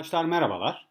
Arkadaşlar merhabalar.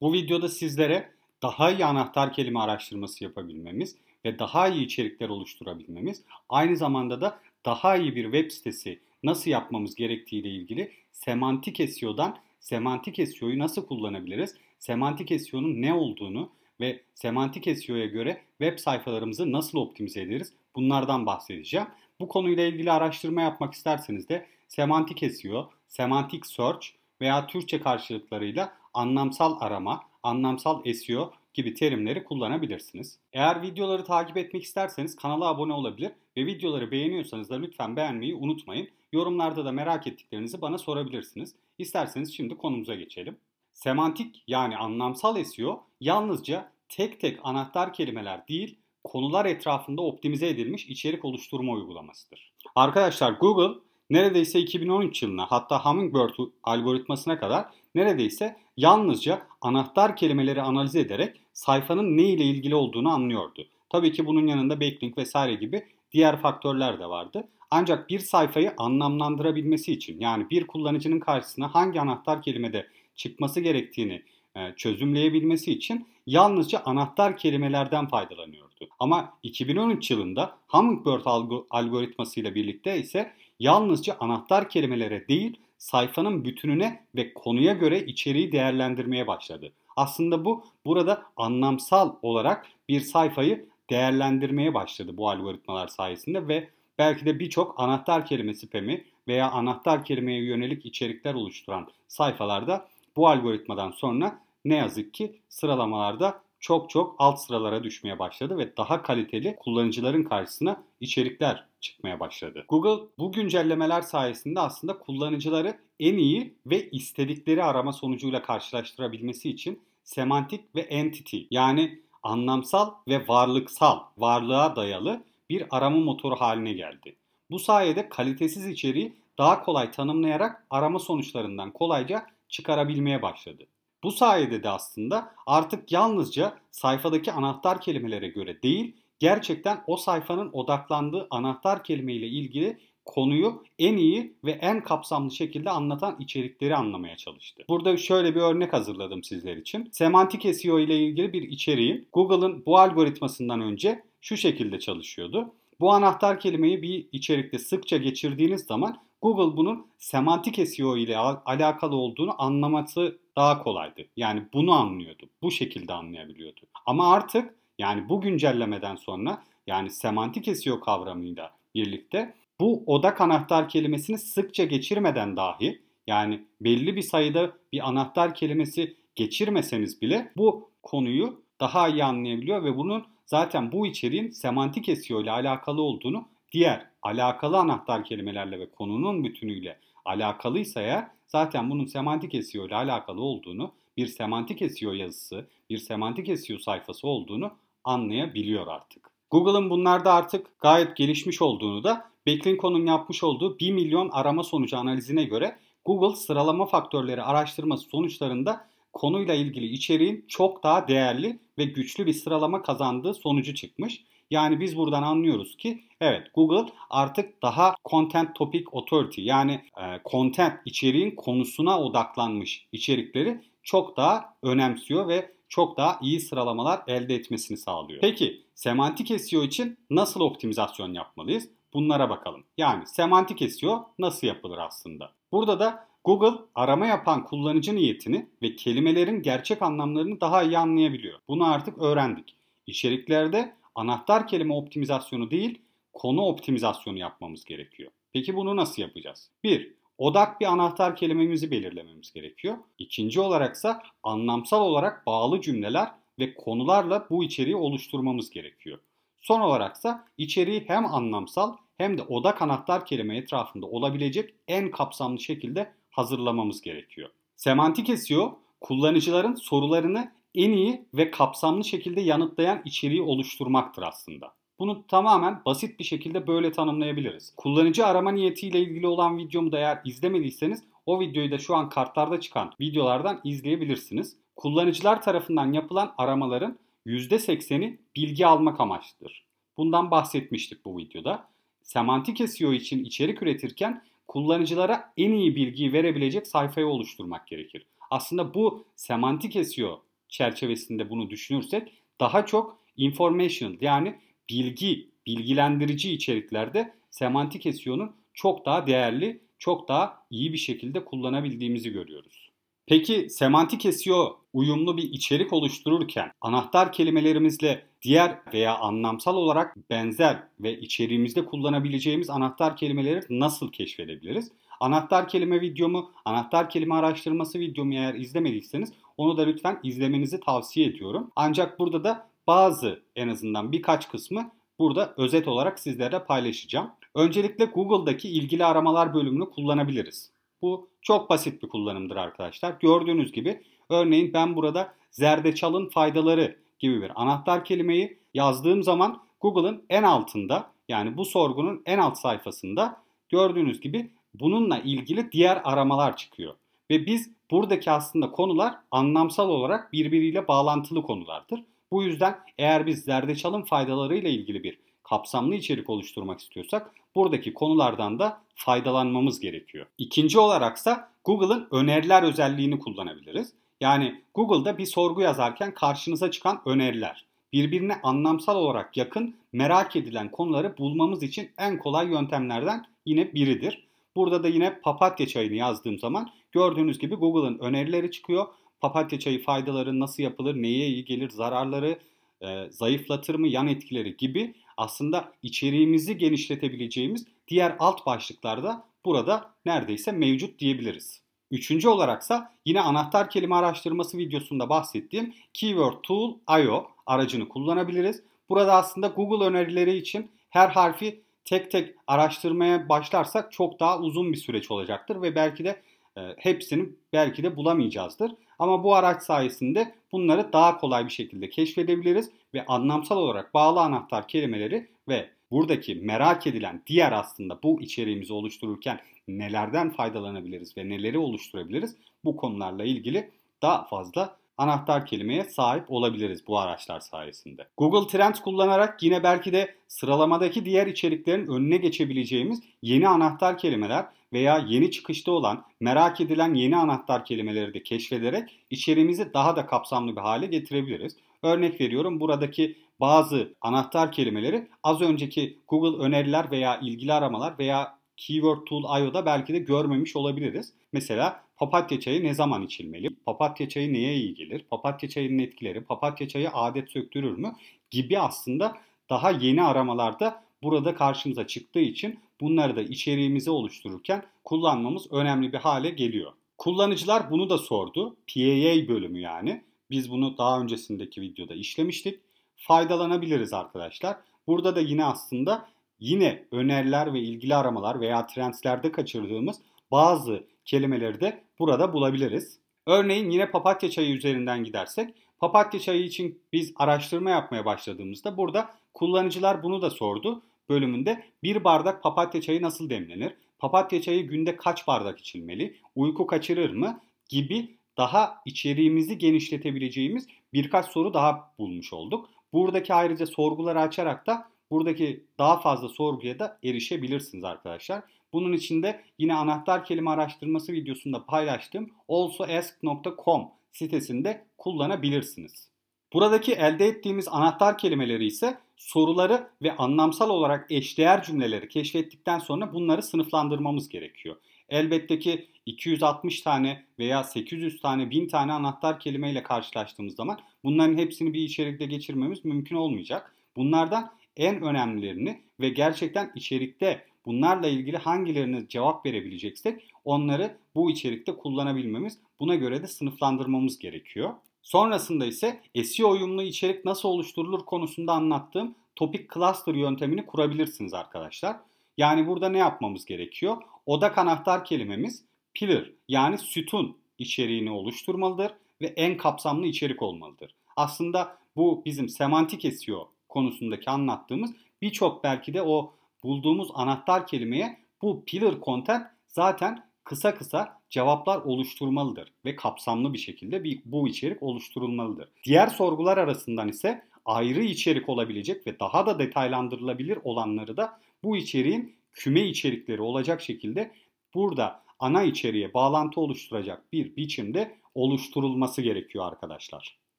Bu videoda sizlere daha iyi anahtar kelime araştırması yapabilmemiz ve daha iyi içerikler oluşturabilmemiz, aynı zamanda da daha iyi bir web sitesi nasıl yapmamız gerektiği ile ilgili semantik SEO'dan semantik SEO'yu nasıl kullanabiliriz, semantik SEO'nun ne olduğunu ve semantik SEO'ya göre web sayfalarımızı nasıl optimize ederiz bunlardan bahsedeceğim. Bu konuyla ilgili araştırma yapmak isterseniz de semantik SEO, semantik search veya Türkçe karşılıklarıyla anlamsal arama, anlamsal SEO gibi terimleri kullanabilirsiniz. Eğer videoları takip etmek isterseniz kanala abone olabilir ve videoları beğeniyorsanız da lütfen beğenmeyi unutmayın. Yorumlarda da merak ettiklerinizi bana sorabilirsiniz. İsterseniz şimdi konumuza geçelim. Semantik yani anlamsal SEO yalnızca tek tek anahtar kelimeler değil, konular etrafında optimize edilmiş içerik oluşturma uygulamasıdır. Arkadaşlar Google neredeyse 2013 yılına hatta Hummingbird algoritmasına kadar neredeyse yalnızca anahtar kelimeleri analiz ederek sayfanın ne ile ilgili olduğunu anlıyordu. Tabii ki bunun yanında backlink vesaire gibi diğer faktörler de vardı. Ancak bir sayfayı anlamlandırabilmesi için yani bir kullanıcının karşısına hangi anahtar kelimede çıkması gerektiğini e, çözümleyebilmesi için yalnızca anahtar kelimelerden faydalanıyordu. Ama 2013 yılında Hummingbird algoritması ile birlikte ise yalnızca anahtar kelimelere değil sayfanın bütününe ve konuya göre içeriği değerlendirmeye başladı. Aslında bu burada anlamsal olarak bir sayfayı değerlendirmeye başladı bu algoritmalar sayesinde ve belki de birçok anahtar kelime spami veya anahtar kelimeye yönelik içerikler oluşturan sayfalarda bu algoritmadan sonra ne yazık ki sıralamalarda çok çok alt sıralara düşmeye başladı ve daha kaliteli kullanıcıların karşısına içerikler çıkmaya başladı. Google bu güncellemeler sayesinde aslında kullanıcıları en iyi ve istedikleri arama sonucuyla karşılaştırabilmesi için semantik ve entity yani anlamsal ve varlıksal, varlığa dayalı bir arama motoru haline geldi. Bu sayede kalitesiz içeriği daha kolay tanımlayarak arama sonuçlarından kolayca çıkarabilmeye başladı. Bu sayede de aslında artık yalnızca sayfadaki anahtar kelimelere göre değil, gerçekten o sayfanın odaklandığı anahtar kelime ile ilgili konuyu en iyi ve en kapsamlı şekilde anlatan içerikleri anlamaya çalıştı. Burada şöyle bir örnek hazırladım sizler için. Semantik SEO ile ilgili bir içeriğin Google'ın bu algoritmasından önce şu şekilde çalışıyordu. Bu anahtar kelimeyi bir içerikte sıkça geçirdiğiniz zaman Google bunun semantik SEO ile alakalı olduğunu anlaması daha kolaydı. Yani bunu anlıyordu. Bu şekilde anlayabiliyordu. Ama artık yani bu güncellemeden sonra yani semantik SEO kavramıyla birlikte bu odak anahtar kelimesini sıkça geçirmeden dahi yani belli bir sayıda bir anahtar kelimesi geçirmeseniz bile bu konuyu daha iyi anlayabiliyor ve bunun zaten bu içeriğin semantik SEO ile alakalı olduğunu diğer alakalı anahtar kelimelerle ve konunun bütünüyle alakalıysa eğer zaten bunun semantik SEO ile alakalı olduğunu, bir semantik SEO yazısı, bir semantik SEO sayfası olduğunu anlayabiliyor artık. Google'ın bunlarda artık gayet gelişmiş olduğunu da Backlinko'nun yapmış olduğu 1 milyon arama sonucu analizine göre Google sıralama faktörleri araştırması sonuçlarında konuyla ilgili içeriğin çok daha değerli ve güçlü bir sıralama kazandığı sonucu çıkmış. Yani biz buradan anlıyoruz ki evet Google artık daha content topic authority yani e, content içeriğin konusuna odaklanmış içerikleri çok daha önemsiyor ve çok daha iyi sıralamalar elde etmesini sağlıyor. Peki semantik SEO için nasıl optimizasyon yapmalıyız? Bunlara bakalım. Yani semantik SEO nasıl yapılır aslında? Burada da Google arama yapan kullanıcı niyetini ve kelimelerin gerçek anlamlarını daha iyi anlayabiliyor. Bunu artık öğrendik. İçeriklerde anahtar kelime optimizasyonu değil, konu optimizasyonu yapmamız gerekiyor. Peki bunu nasıl yapacağız? 1. Odak bir anahtar kelimemizi belirlememiz gerekiyor. İkinci olaraksa anlamsal olarak bağlı cümleler ve konularla bu içeriği oluşturmamız gerekiyor. Son olaraksa içeriği hem anlamsal hem de odak anahtar kelime etrafında olabilecek en kapsamlı şekilde hazırlamamız gerekiyor. Semantik SEO kullanıcıların sorularını en iyi ve kapsamlı şekilde yanıtlayan içeriği oluşturmaktır aslında. Bunu tamamen basit bir şekilde böyle tanımlayabiliriz. Kullanıcı arama niyetiyle ilgili olan videomu da eğer izlemediyseniz o videoyu da şu an kartlarda çıkan videolardan izleyebilirsiniz. Kullanıcılar tarafından yapılan aramaların %80'i bilgi almak amaçlıdır. Bundan bahsetmiştik bu videoda. Semantik SEO için içerik üretirken kullanıcılara en iyi bilgiyi verebilecek sayfayı oluşturmak gerekir. Aslında bu semantik SEO çerçevesinde bunu düşünürsek daha çok informational yani bilgi, bilgilendirici içeriklerde semantik SEO'nun çok daha değerli, çok daha iyi bir şekilde kullanabildiğimizi görüyoruz. Peki semantik SEO uyumlu bir içerik oluştururken anahtar kelimelerimizle diğer veya anlamsal olarak benzer ve içeriğimizde kullanabileceğimiz anahtar kelimeleri nasıl keşfedebiliriz? Anahtar kelime videomu, anahtar kelime araştırması videomu eğer izlemediyseniz onu da lütfen izlemenizi tavsiye ediyorum. Ancak burada da bazı en azından birkaç kısmı burada özet olarak sizlere paylaşacağım. Öncelikle Google'daki ilgili aramalar bölümünü kullanabiliriz. Bu çok basit bir kullanımdır arkadaşlar. Gördüğünüz gibi örneğin ben burada zerdeçalın faydaları gibi bir anahtar kelimeyi yazdığım zaman Google'ın en altında yani bu sorgunun en alt sayfasında gördüğünüz gibi bununla ilgili diğer aramalar çıkıyor. Ve biz buradaki aslında konular anlamsal olarak birbiriyle bağlantılı konulardır. Bu yüzden eğer biz zerdeçalın faydalarıyla ilgili bir kapsamlı içerik oluşturmak istiyorsak buradaki konulardan da faydalanmamız gerekiyor. İkinci olaraksa Google'ın öneriler özelliğini kullanabiliriz. Yani Google'da bir sorgu yazarken karşınıza çıkan öneriler. Birbirine anlamsal olarak yakın, merak edilen konuları bulmamız için en kolay yöntemlerden yine biridir. Burada da yine papatya çayını yazdığım zaman gördüğünüz gibi Google'ın önerileri çıkıyor. Papatya çayı faydaları nasıl yapılır, neye iyi gelir, zararları, e, zayıflatır mı, yan etkileri gibi aslında içeriğimizi genişletebileceğimiz diğer alt başlıklarda burada neredeyse mevcut diyebiliriz. Üçüncü olaraksa yine anahtar kelime araştırması videosunda bahsettiğim Keyword Tool IO aracını kullanabiliriz. Burada aslında Google önerileri için her harfi tek tek araştırmaya başlarsak çok daha uzun bir süreç olacaktır ve belki de e, hepsini belki de bulamayacağızdır. Ama bu araç sayesinde bunları daha kolay bir şekilde keşfedebiliriz ve anlamsal olarak bağlı anahtar kelimeleri ve buradaki merak edilen diğer aslında bu içeriğimizi oluştururken nelerden faydalanabiliriz ve neleri oluşturabiliriz bu konularla ilgili daha fazla anahtar kelimeye sahip olabiliriz bu araçlar sayesinde. Google Trends kullanarak yine belki de sıralamadaki diğer içeriklerin önüne geçebileceğimiz yeni anahtar kelimeler veya yeni çıkışta olan merak edilen yeni anahtar kelimeleri de keşfederek içeriğimizi daha da kapsamlı bir hale getirebiliriz. Örnek veriyorum buradaki bazı anahtar kelimeleri az önceki Google öneriler veya ilgili aramalar veya Keyword Tool IO'da belki de görmemiş olabiliriz. Mesela papatya çayı ne zaman içilmeli? Papatya çayı neye iyi gelir? Papatya çayının etkileri, papatya çayı adet söktürür mü? Gibi aslında daha yeni aramalarda burada karşımıza çıktığı için bunları da içeriğimizi oluştururken kullanmamız önemli bir hale geliyor. Kullanıcılar bunu da sordu. PAA bölümü yani. Biz bunu daha öncesindeki videoda işlemiştik. Faydalanabiliriz arkadaşlar. Burada da yine aslında yine öneriler ve ilgili aramalar veya trendlerde kaçırdığımız bazı kelimeleri de burada bulabiliriz. Örneğin yine papatya çayı üzerinden gidersek papatya çayı için biz araştırma yapmaya başladığımızda burada kullanıcılar bunu da sordu bölümünde bir bardak papatya çayı nasıl demlenir? Papatya çayı günde kaç bardak içilmeli? Uyku kaçırır mı? Gibi daha içeriğimizi genişletebileceğimiz birkaç soru daha bulmuş olduk. Buradaki ayrıca sorguları açarak da buradaki daha fazla sorguya da erişebilirsiniz arkadaşlar. Bunun için de yine anahtar kelime araştırması videosunda paylaştığım alsoask.com sitesinde kullanabilirsiniz. Buradaki elde ettiğimiz anahtar kelimeleri ise soruları ve anlamsal olarak eşdeğer cümleleri keşfettikten sonra bunları sınıflandırmamız gerekiyor. Elbette ki 260 tane veya 800 tane 1000 tane anahtar kelimeyle karşılaştığımız zaman bunların hepsini bir içerikte geçirmemiz mümkün olmayacak. Bunlardan en önemlilerini ve gerçekten içerikte bunlarla ilgili hangilerine cevap verebileceksek onları bu içerikte kullanabilmemiz, buna göre de sınıflandırmamız gerekiyor. Sonrasında ise SEO uyumlu içerik nasıl oluşturulur konusunda anlattığım Topic Cluster yöntemini kurabilirsiniz arkadaşlar. Yani burada ne yapmamız gerekiyor? Odak anahtar kelimemiz pillar yani sütun içeriğini oluşturmalıdır ve en kapsamlı içerik olmalıdır. Aslında bu bizim semantik SEO konusundaki anlattığımız birçok belki de o bulduğumuz anahtar kelimeye bu pillar content zaten kısa kısa cevaplar oluşturmalıdır ve kapsamlı bir şekilde bir, bu içerik oluşturulmalıdır. Diğer sorgular arasından ise ayrı içerik olabilecek ve daha da detaylandırılabilir olanları da bu içeriğin küme içerikleri olacak şekilde burada ana içeriğe bağlantı oluşturacak bir biçimde oluşturulması gerekiyor arkadaşlar.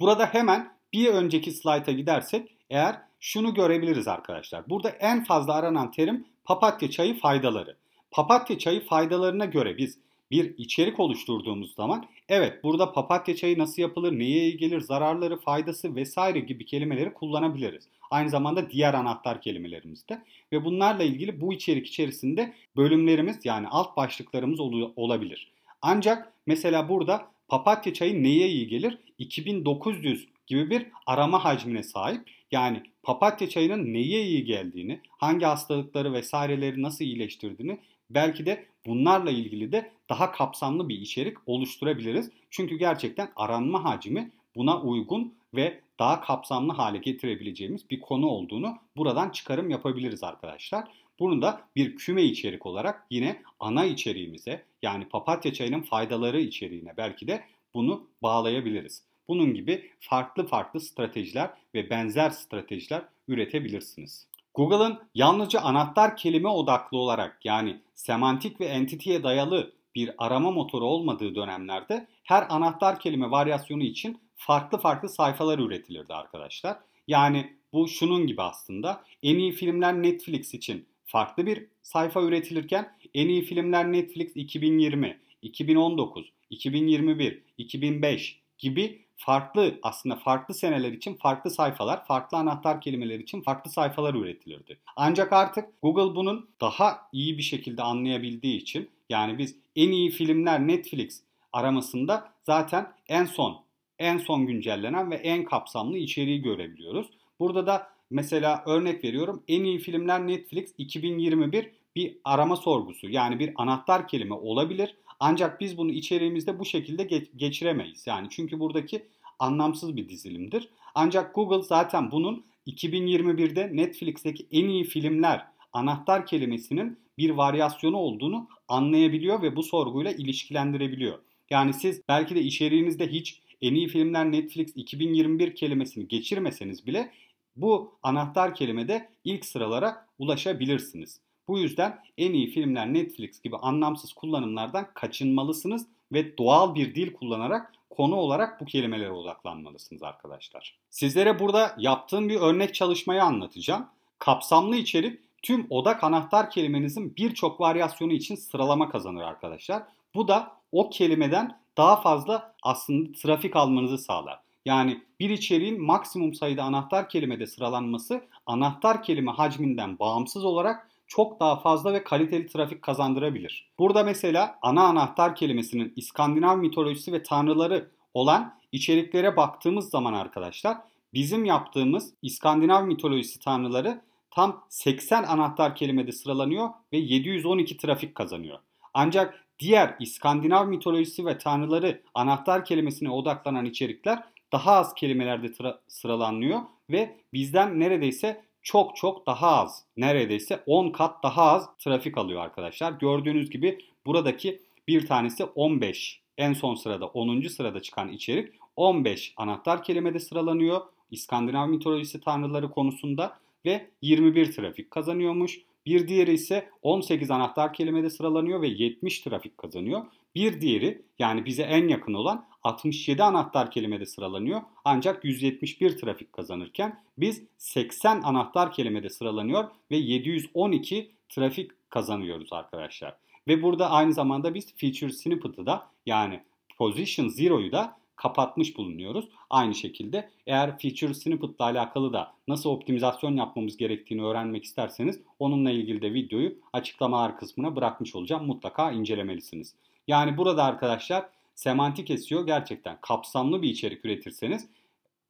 Burada hemen bir önceki slayta gidersek eğer şunu görebiliriz arkadaşlar. Burada en fazla aranan terim papatya çayı faydaları. Papatya çayı faydalarına göre biz bir içerik oluşturduğumuz zaman evet burada papatya çayı nasıl yapılır, neye iyi gelir, zararları, faydası vesaire gibi kelimeleri kullanabiliriz. Aynı zamanda diğer anahtar kelimelerimizde ve bunlarla ilgili bu içerik içerisinde bölümlerimiz yani alt başlıklarımız ol- olabilir. Ancak mesela burada papatya çayı neye iyi gelir? 2900 gibi bir arama hacmine sahip. Yani papatya çayının neye iyi geldiğini, hangi hastalıkları vesaireleri nasıl iyileştirdiğini belki de bunlarla ilgili de daha kapsamlı bir içerik oluşturabiliriz. Çünkü gerçekten aranma hacmi buna uygun ve daha kapsamlı hale getirebileceğimiz bir konu olduğunu buradan çıkarım yapabiliriz arkadaşlar. Bunu da bir küme içerik olarak yine ana içeriğimize yani papatya çayının faydaları içeriğine belki de bunu bağlayabiliriz. Bunun gibi farklı farklı stratejiler ve benzer stratejiler üretebilirsiniz. Google'ın yalnızca anahtar kelime odaklı olarak yani semantik ve entiteye dayalı bir arama motoru olmadığı dönemlerde her anahtar kelime varyasyonu için farklı farklı sayfalar üretilirdi arkadaşlar. Yani bu şunun gibi aslında en iyi filmler Netflix için farklı bir sayfa üretilirken en iyi filmler Netflix 2020, 2019, 2021, 2005 gibi farklı aslında farklı seneler için farklı sayfalar, farklı anahtar kelimeler için farklı sayfalar üretilirdi. Ancak artık Google bunun daha iyi bir şekilde anlayabildiği için yani biz en iyi filmler Netflix aramasında zaten en son en son güncellenen ve en kapsamlı içeriği görebiliyoruz. Burada da mesela örnek veriyorum en iyi filmler Netflix 2021 bir arama sorgusu yani bir anahtar kelime olabilir. Ancak biz bunu içeriğimizde bu şekilde geçiremeyiz. Yani çünkü buradaki anlamsız bir dizilimdir. Ancak Google zaten bunun 2021'de Netflix'teki en iyi filmler anahtar kelimesinin bir varyasyonu olduğunu anlayabiliyor ve bu sorguyla ilişkilendirebiliyor. Yani siz belki de içeriğinizde hiç en iyi filmler Netflix 2021 kelimesini geçirmeseniz bile bu anahtar kelimede ilk sıralara ulaşabilirsiniz. Bu yüzden en iyi filmler Netflix gibi anlamsız kullanımlardan kaçınmalısınız ve doğal bir dil kullanarak konu olarak bu kelimelere odaklanmalısınız arkadaşlar. Sizlere burada yaptığım bir örnek çalışmayı anlatacağım. Kapsamlı içerik tüm odak anahtar kelimenizin birçok varyasyonu için sıralama kazanır arkadaşlar. Bu da o kelimeden daha fazla aslında trafik almanızı sağlar. Yani bir içeriğin maksimum sayıda anahtar kelimede sıralanması anahtar kelime hacminden bağımsız olarak çok daha fazla ve kaliteli trafik kazandırabilir. Burada mesela ana anahtar kelimesinin İskandinav mitolojisi ve tanrıları olan içeriklere baktığımız zaman arkadaşlar bizim yaptığımız İskandinav mitolojisi tanrıları tam 80 anahtar kelimede sıralanıyor ve 712 trafik kazanıyor. Ancak diğer İskandinav mitolojisi ve tanrıları anahtar kelimesine odaklanan içerikler daha az kelimelerde sıralanıyor ve bizden neredeyse çok çok daha az, neredeyse 10 kat daha az trafik alıyor arkadaşlar. Gördüğünüz gibi buradaki bir tanesi 15. En son sırada 10. sırada çıkan içerik 15 anahtar kelimede sıralanıyor. İskandinav mitolojisi tanrıları konusunda ve 21 trafik kazanıyormuş. Bir diğeri ise 18 anahtar kelimede sıralanıyor ve 70 trafik kazanıyor. Bir diğeri yani bize en yakın olan 67 anahtar kelimede sıralanıyor ancak 171 trafik kazanırken biz 80 anahtar kelimede sıralanıyor ve 712 trafik kazanıyoruz arkadaşlar. Ve burada aynı zamanda biz feature snippet'ı da yani position zero'yu da kapatmış bulunuyoruz. Aynı şekilde eğer feature snippet ile alakalı da nasıl optimizasyon yapmamız gerektiğini öğrenmek isterseniz onunla ilgili de videoyu açıklamalar kısmına bırakmış olacağım. Mutlaka incelemelisiniz. Yani burada arkadaşlar semantik SEO gerçekten kapsamlı bir içerik üretirseniz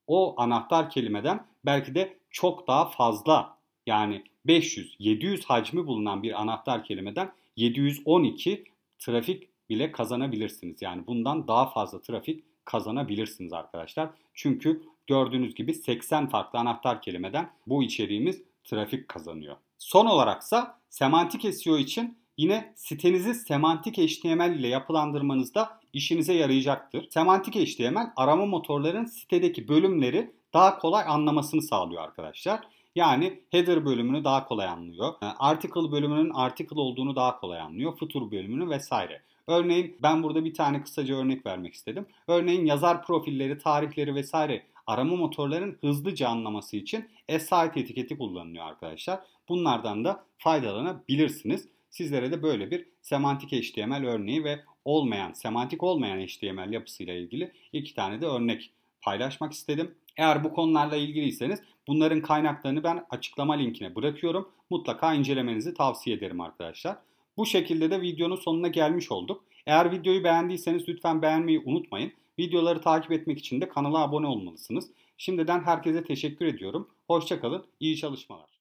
o anahtar kelimeden belki de çok daha fazla yani 500, 700 hacmi bulunan bir anahtar kelimeden 712 trafik bile kazanabilirsiniz. Yani bundan daha fazla trafik kazanabilirsiniz arkadaşlar. Çünkü gördüğünüz gibi 80 farklı anahtar kelimeden bu içeriğimiz trafik kazanıyor. Son olaraksa semantik SEO için yine sitenizi semantik HTML ile yapılandırmanızda işinize yarayacaktır. Semantik HTML arama motorlarının sitedeki bölümleri daha kolay anlamasını sağlıyor arkadaşlar. Yani header bölümünü daha kolay anlıyor. E, article bölümünün article olduğunu daha kolay anlıyor. Footer bölümünü vesaire. Örneğin ben burada bir tane kısaca örnek vermek istedim. Örneğin yazar profilleri, tarihleri vesaire arama motorlarının hızlıca anlaması için S-Site etiketi kullanılıyor arkadaşlar. Bunlardan da faydalanabilirsiniz. Sizlere de böyle bir semantik HTML örneği ve olmayan, semantik olmayan HTML yapısıyla ilgili iki tane de örnek paylaşmak istedim. Eğer bu konularla ilgiliyseniz bunların kaynaklarını ben açıklama linkine bırakıyorum. Mutlaka incelemenizi tavsiye ederim arkadaşlar. Bu şekilde de videonun sonuna gelmiş olduk. Eğer videoyu beğendiyseniz lütfen beğenmeyi unutmayın. Videoları takip etmek için de kanala abone olmalısınız. Şimdiden herkese teşekkür ediyorum. Hoşçakalın, iyi çalışmalar.